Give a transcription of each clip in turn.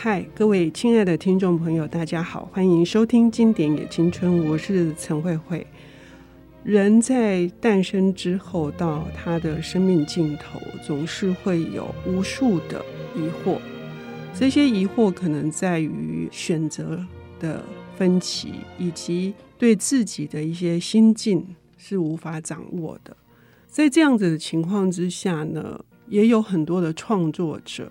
嗨，各位亲爱的听众朋友，大家好，欢迎收听《经典也青春》，我是陈慧慧。人在诞生之后到他的生命尽头，总是会有无数的疑惑。这些疑惑可能在于选择的分歧，以及对自己的一些心境是无法掌握的。在这样子的情况之下呢，也有很多的创作者，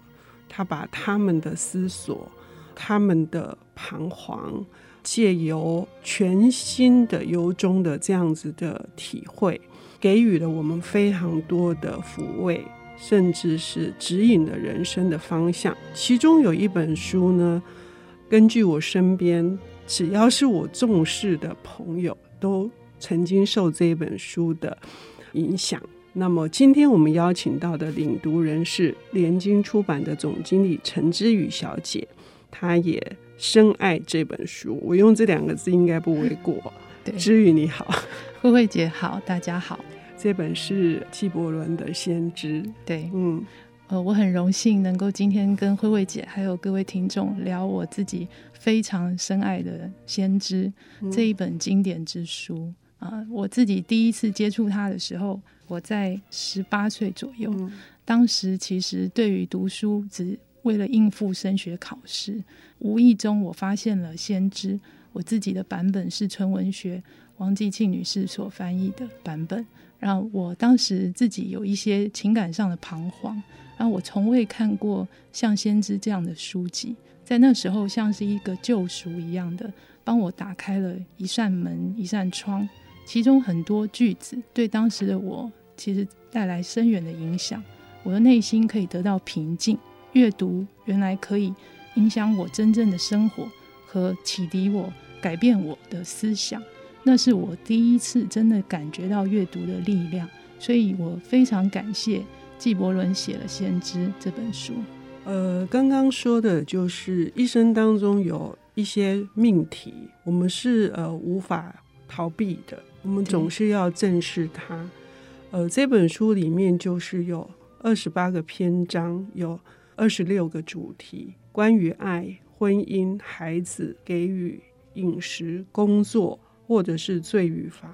他把他们的思索、他们的彷徨，借由全新的、由衷的这样子的体会，给予了我们非常多的抚慰。甚至是指引了人生的方向。其中有一本书呢，根据我身边只要是我重视的朋友，都曾经受这本书的影响。那么今天我们邀请到的领读人是联经出版的总经理陈之宇小姐，她也深爱这本书。我用这两个字应该不为过。对，之宇你好，慧慧姐好，大家好。这本是纪伯伦的《先知》。对，嗯，呃，我很荣幸能够今天跟慧慧姐还有各位听众聊我自己非常深爱的《先知》这一本经典之书啊，嗯。我自己第一次接触它的时候，我在十八岁左右，嗯，当时其实对于读书只为了应付升学考试，无意中我发现了《先知》，我自己的版本是纯文学王继庆女士所翻译的版本。让我当时自己有一些情感上的彷徨，然后我从未看过像《先知》这样的书籍，在那时候像是一个救赎一样的，帮我打开了一扇门、一扇窗。其中很多句子对当时的我其实带来深远的影响，我的内心可以得到平静。阅读原来可以影响我真正的生活和启迪我、改变我的思想。那是我第一次真的感觉到阅读的力量，所以我非常感谢纪伯伦写了《先知》这本书。呃，刚刚说的就是一生当中有一些命题，我们是呃无法逃避的，我们总是要正视它。呃，这本书里面就是有二十八个篇章，有二十六个主题，关于爱、婚姻、孩子、给予、饮食、工作。或者是罪与罚、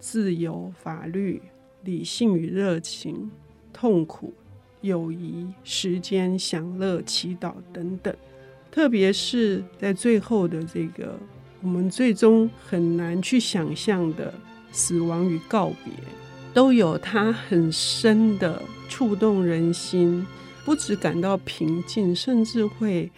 自由、法律、理性与热情、痛苦、友谊、时间、享乐、祈祷等等，特别是在最后的这个，我们最终很难去想象的死亡与告别，都有它很深的触动人心，不只感到平静，甚至会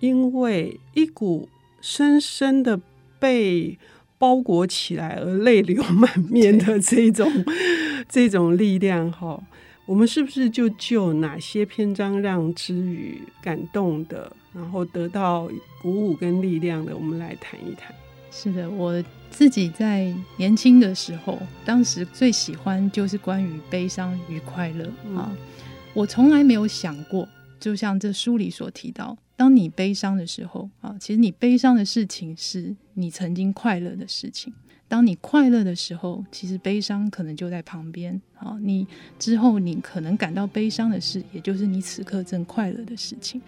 因为一股深深的被。包裹起来而泪流满面的这种 这种力量哈，我们是不是就就哪些篇章让之宇感动的，然后得到鼓舞跟力量的，我们来谈一谈。是的，我自己在年轻的时候，当时最喜欢就是关于悲伤与快乐啊，我从来没有想过，就像这书里所提到。当你悲伤的时候啊，其实你悲伤的事情是你曾经快乐的事情。当你快乐的时候，其实悲伤可能就在旁边啊。你之后你可能感到悲伤的事，也就是你此刻正快乐的事情。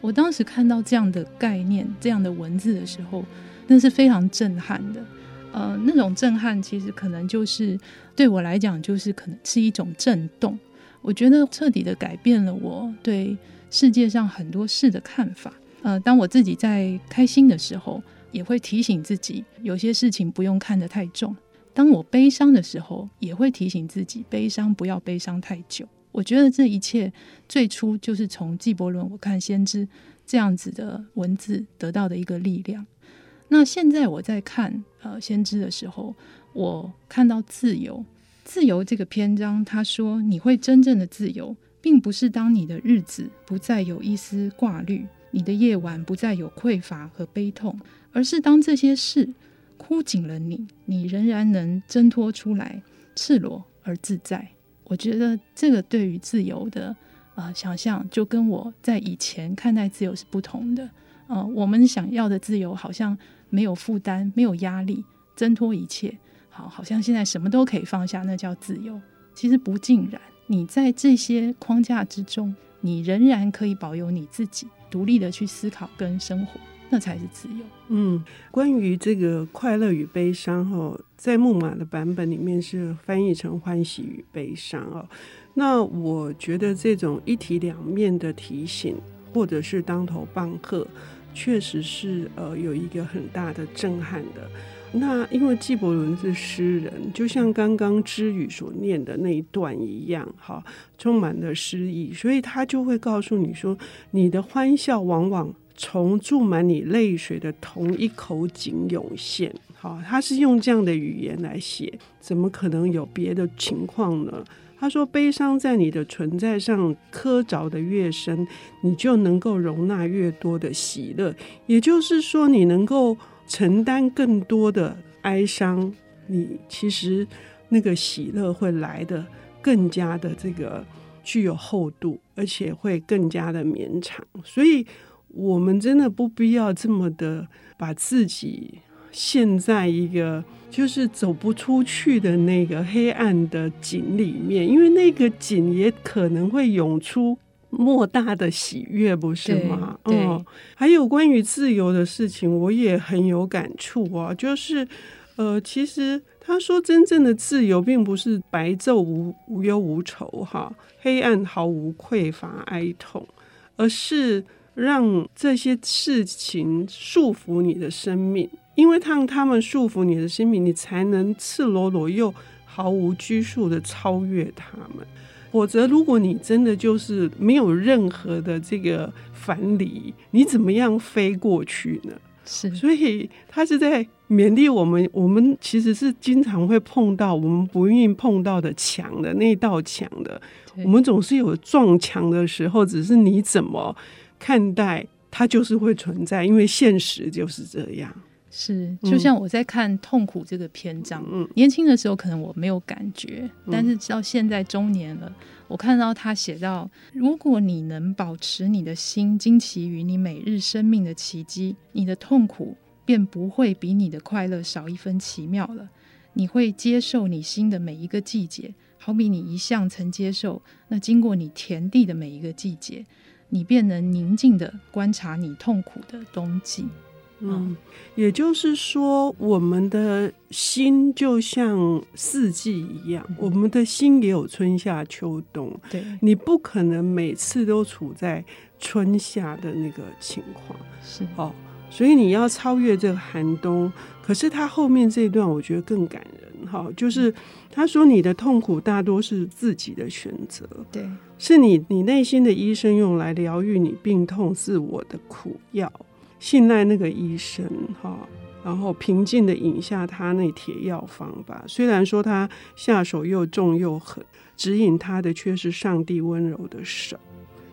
我当时看到这样的概念、这样的文字的时候，那是非常震撼的。呃，那种震撼其实可能就是对我来讲，就是可能是一种震动。我觉得彻底的改变了我对。世界上很多事的看法，呃，当我自己在开心的时候，也会提醒自己，有些事情不用看得太重；当我悲伤的时候，也会提醒自己，悲伤不要悲伤太久。我觉得这一切最初就是从纪伯伦我看先知这样子的文字得到的一个力量。那现在我在看呃先知的时候，我看到自由，自由这个篇章，他说你会真正的自由。并不是当你的日子不再有一丝挂虑，你的夜晚不再有匮乏和悲痛，而是当这些事箍紧了你，你仍然能挣脱出来，赤裸而自在。我觉得这个对于自由的、呃、想象，就跟我在以前看待自由是不同的。呃，我们想要的自由好像没有负担、没有压力，挣脱一切，好，好像现在什么都可以放下，那叫自由。其实不尽然。你在这些框架之中，你仍然可以保有你自己，独立的去思考跟生活，那才是自由。嗯，关于这个快乐与悲伤，哈，在木马的版本里面是翻译成欢喜与悲伤哦。那我觉得这种一体两面的提醒，或者是当头棒喝，确实是呃有一个很大的震撼的。那因为纪伯伦是诗人，就像刚刚之语所念的那一段一样，哈，充满了诗意，所以他就会告诉你说，你的欢笑往往从注满你泪水的同一口井涌现，好，他是用这样的语言来写，怎么可能有别的情况呢？他说，悲伤在你的存在上刻凿的越深，你就能够容纳越多的喜乐，也就是说，你能够。承担更多的哀伤，你其实那个喜乐会来的更加的这个具有厚度，而且会更加的绵长。所以，我们真的不必要这么的把自己陷在一个就是走不出去的那个黑暗的井里面，因为那个井也可能会涌出。莫大的喜悦，不是吗？哦，还有关于自由的事情，我也很有感触啊。就是，呃，其实他说，真正的自由并不是白昼无无忧无愁，哈，黑暗毫无匮乏哀痛，而是让这些事情束缚你的生命，因为让他们束缚你的生命，你才能赤裸裸又毫无拘束的超越他们。否则，如果你真的就是没有任何的这个藩篱，你怎么样飞过去呢？是，所以他是在勉励我们。我们其实是经常会碰到我们不愿意碰到的墙的那道墙的。我们总是有撞墙的时候，只是你怎么看待它，就是会存在，因为现实就是这样。是，就像我在看痛苦这个篇章，嗯，年轻的时候可能我没有感觉，嗯，但是到现在中年了，我看到他写到，如果你能保持你的心惊奇于你每日生命的奇迹，你的痛苦便不会比你的快乐少一分奇妙了。你会接受你心的每一个季节，好比你一向曾接受那经过你田地的每一个季节，你便能宁静的观察你痛苦的冬季。嗯，也就是说，我们的心就像四季一样，我们的心也有春夏秋冬。对，你不可能每次都处在春夏的那个情况。是哦，所以你要超越这个寒冬。可是他后面这一段我觉得更感人哈，就是他说你的痛苦大多是自己的选择，对，是你你内心的医生用来疗愈你病痛自我的苦药。信赖那个医生哈，然后平静地饮下他那铁药方吧。虽然说他下手又重又狠，指引他的却是上帝温柔的手。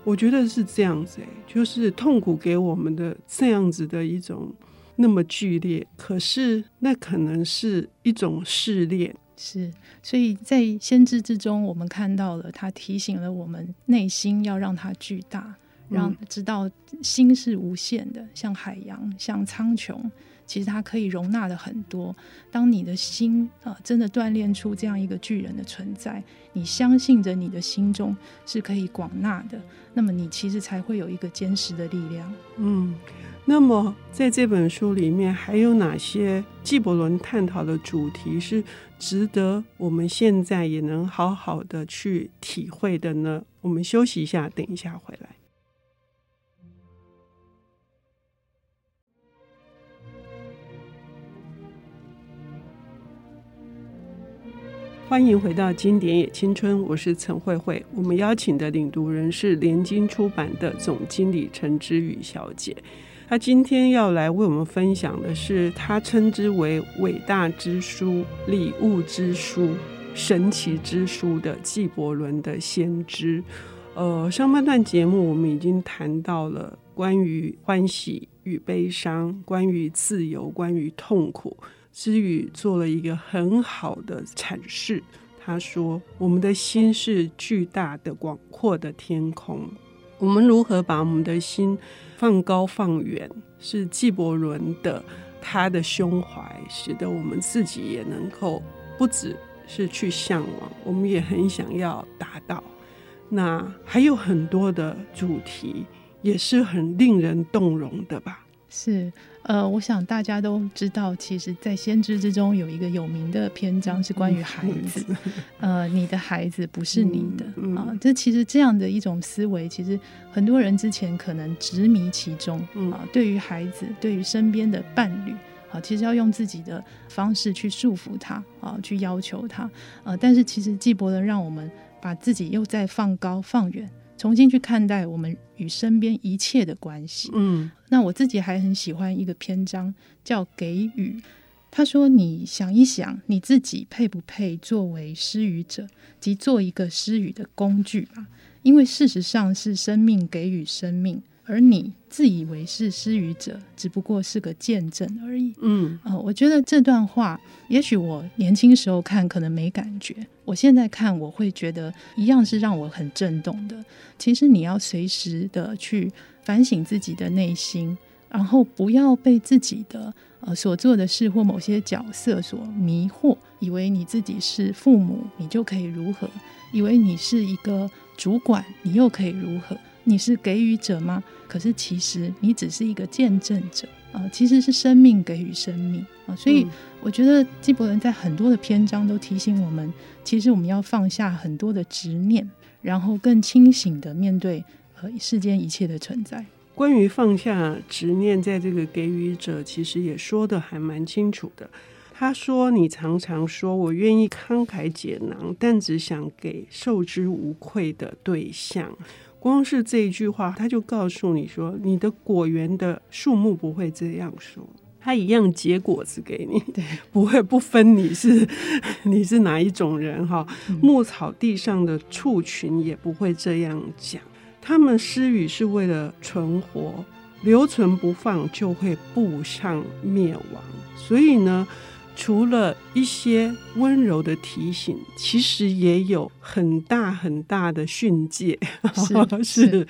我觉得是这样子哎，就是痛苦给我们的这样子的一种那么剧烈，可是那可能是一种试炼。是，所以在先知之中，我们看到了他提醒了我们内心要让它巨大。让知道心是无限的，像海洋，像苍穹，其实它可以容纳的很多。当你的心啊，真的锻炼出这样一个巨人的存在，你相信着你的心中是可以广纳的，那么你其实才会有一个坚实的力量。嗯，那么在这本书里面还有哪些纪伯伦探讨的主题是值得我们现在也能好好的去体会的呢？我们休息一下，等一下回来。欢迎回到《经典也青春》，我是陈慧慧。我们邀请的领读人是联经出版的总经理陈之宇小姐。她今天要来为我们分享的是她称之为伟大之书、礼物之书、神奇之书的纪伯伦的《先知》。呃，上半段节目我们已经谈到了关于欢喜与悲伤，关于自由，关于痛苦。之语做了一个很好的阐释。他说：“我们的心是巨大的、广阔的天空。我们如何把我们的心放高放远？是纪伯伦的他的胸怀，使得我们自己也能够不只是去向往，我们也很想要达到。那还有很多的主题。”也是很令人动容的吧？是。呃，我想大家都知道，其实，在先知之中有一个有名的篇章是关于孩子。呃，你的孩子不是你的啊。这其实这样的一种思维，其实很多人之前可能执迷其中啊。对于孩子，对于身边的伴侣啊，其实要用自己的方式去束缚他啊，去要求他。呃，但是其实纪伯伦让我们把自己又再放高放远。重新去看待我们与身边一切的关系。嗯，那我自己还很喜欢一个篇章，叫“给予”。他说：“你想一想，你自己配不配作为施予者，即做一个施予的工具吧？因为事实上是生命给予生命。”而你自以为是施予者，只不过是个见证而已。嗯，呃，我觉得这段话，也许我年轻时候看可能没感觉，我现在看我会觉得一样是让我很震动的。其实你要随时的去反省自己的内心，然后不要被自己的呃所做的事或某些角色所迷惑，以为你自己是父母，你就可以如何；以为你是一个主管，你又可以如何。你是给予者吗？可是其实你只是一个见证者啊、呃！其实是生命给予生命啊、呃！所以我觉得纪伯伦在很多的篇章都提醒我们，其实我们要放下很多的执念，然后更清醒的面对呃世间一切的存在。关于放下执念，在这个给予者其实也说的还蛮清楚的。他说：“你常常说我愿意慷慨解囊，但只想给受之无愧的对象。”光是这一句话，他就告诉你说，你的果园的树木不会这样说，他一样结果子给你，对，不会不分你是 你是哪一种人哈。牧草地上的畜群也不会这样讲，他们施语是为了存活，留存不放就会步上灭亡。所以呢。除了一些温柔的提醒，其实也有很大很大的训诫。是，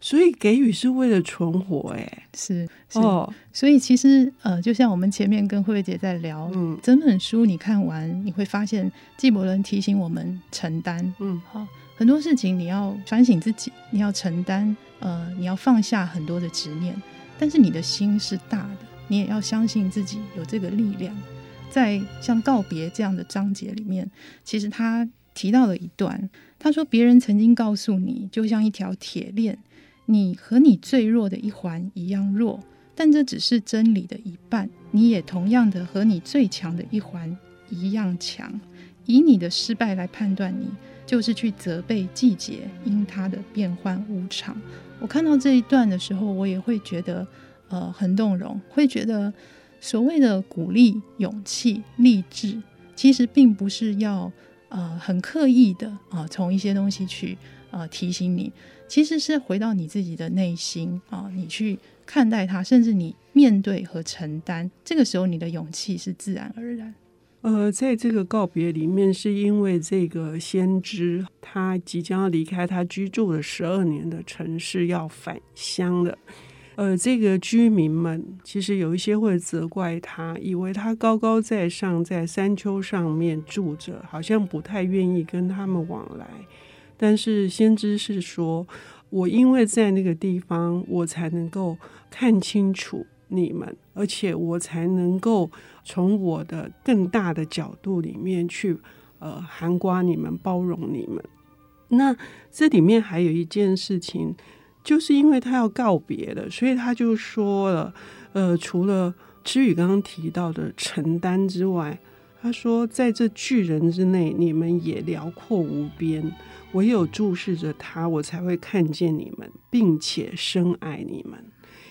所以给予是为了存活，哎，是，是。哦。所以其实呃，就像我们前面跟慧慧姐在聊，嗯，整本书你看完，你会发现纪伯伦提醒我们承担，嗯，好，很多事情你要反省自己，你要承担，呃，你要放下很多的执念，但是你的心是大的，你也要相信自己有这个力量。在像告别这样的章节里面，其实他提到了一段，他说：“别人曾经告诉你，就像一条铁链，你和你最弱的一环一样弱，但这只是真理的一半。你也同样的和你最强的一环一样强。以你的失败来判断你，就是去责备季节因它的变幻无常。”我看到这一段的时候，我也会觉得呃很动容，会觉得。所谓的鼓励、勇气、励志，其实并不是要呃很刻意的啊，从、一些东西去呃提醒你，其实是回到你自己的内心啊、你去看待它，甚至你面对和承担，这个时候你的勇气是自然而然。呃，在这个告别里面，是因为这个先知他即将要离开他居住了十二年的城市，要返乡了。呃，这个居民们其实有一些会责怪他，以为他高高在上，在山丘上面住着，好像不太愿意跟他们往来。但是先知是说，我因为在那个地方，我才能够看清楚你们，而且我才能够从我的更大的角度里面去，呃，涵括你们，包容你们。那这里面还有一件事情。就是因为他要告别了，所以他就说了，呃，除了知宇刚刚提到的承担之外，他说，在这巨人之内，你们也辽阔无边。唯有注视着他，我才会看见你们，并且深爱你们，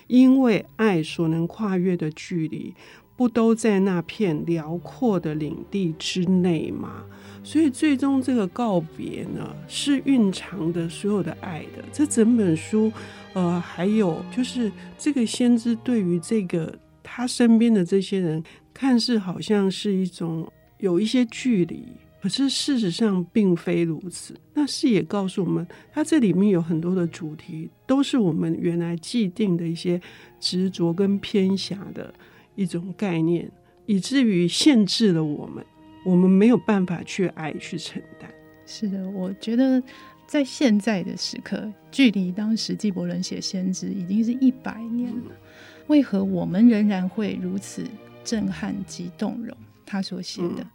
因为爱所能跨越的距离，不都在那片辽阔的领地之内吗？所以，最终这个告别呢，是蕴藏的所有的爱的。这整本书，呃，还有就是这个先知对于这个他身边的这些人，看似好像是一种有一些距离，可是事实上并非如此。那是也告诉我们，他这里面有很多的主题，都是我们原来既定的一些执着跟偏狭的一种概念，以至于限制了我们。我们没有办法去爱、去承担。是的，我觉得，在现在的时刻，距离当时纪伯伦写《先知》已经是一百年了，为何我们仍然会如此震撼及动容？他所写的，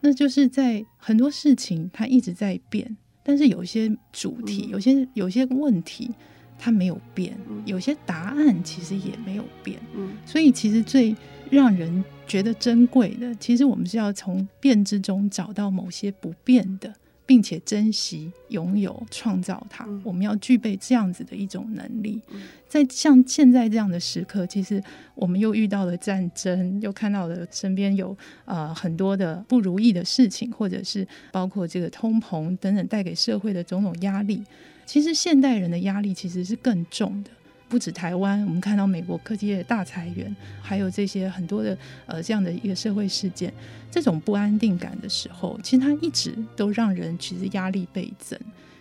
那就是在很多事情它一直在变，但是有些主题、有些有些问题它没有变，有些答案其实也没有变。所以其实最让人觉得珍贵的，其实我们是要从变之中找到某些不变的。并且珍惜、拥有、创造它，我们要具备这样子的一种能力。在像现在这样的时刻，其实我们又遇到了战争，又看到了身边有呃很多的不如意的事情，或者是包括这个通膨等等带给社会的种种压力。其实现代人的压力其实是更重的。不止台湾，我们看到美国科技业的大裁员，还有这些很多的呃这样的一个社会事件，这种不安定感的时候，其实它一直都让人其实压力倍增。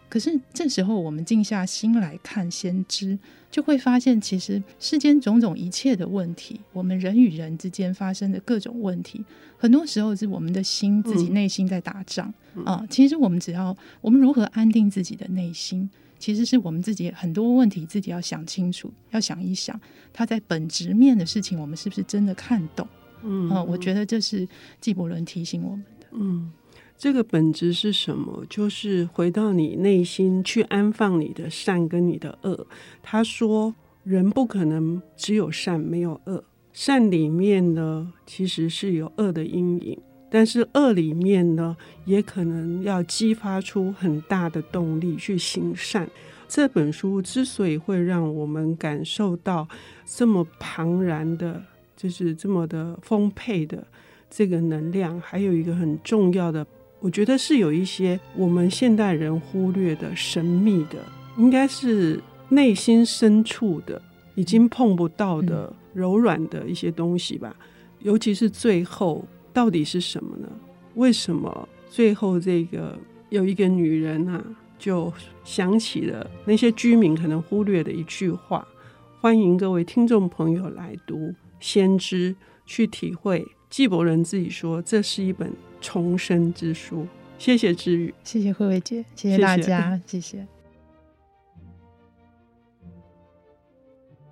可是这时候我们静下心来看先知，就会发现其实世间种种一切的问题，我们人与人之间发生的各种问题，很多时候是我们的心自己内心在打仗啊、呃。其实我们只要我们如何安定自己的内心。其实是我们自己很多问题自己要想清楚，要想一想，他在本质面的事情，我们是不是真的看懂？嗯，呃、我觉得这是纪伯伦提醒我们的。嗯，这个本质是什么？就是回到你内心去安放你的善跟你的恶。他说，人不可能只有善没有恶，善里面呢，其实是有恶的阴影。但是恶里面呢，也可能要激发出很大的动力去行善。这本书之所以会让我们感受到这么庞然的，就是这么的丰沛的这个能量，还有一个很重要的，我觉得是有一些我们现代人忽略的神秘的，应该是内心深处的，已经碰不到的柔软的一些东西吧，尤其是最后。到底是什么呢？为什么最后这个有一个女人啊，就想起了那些居民可能忽略的一句话？欢迎各位听众朋友来读《先知》，去体会纪伯伦自己说，这是一本重生之书。谢谢志宇，谢谢慧慧姐，谢谢大家，谢谢。谢谢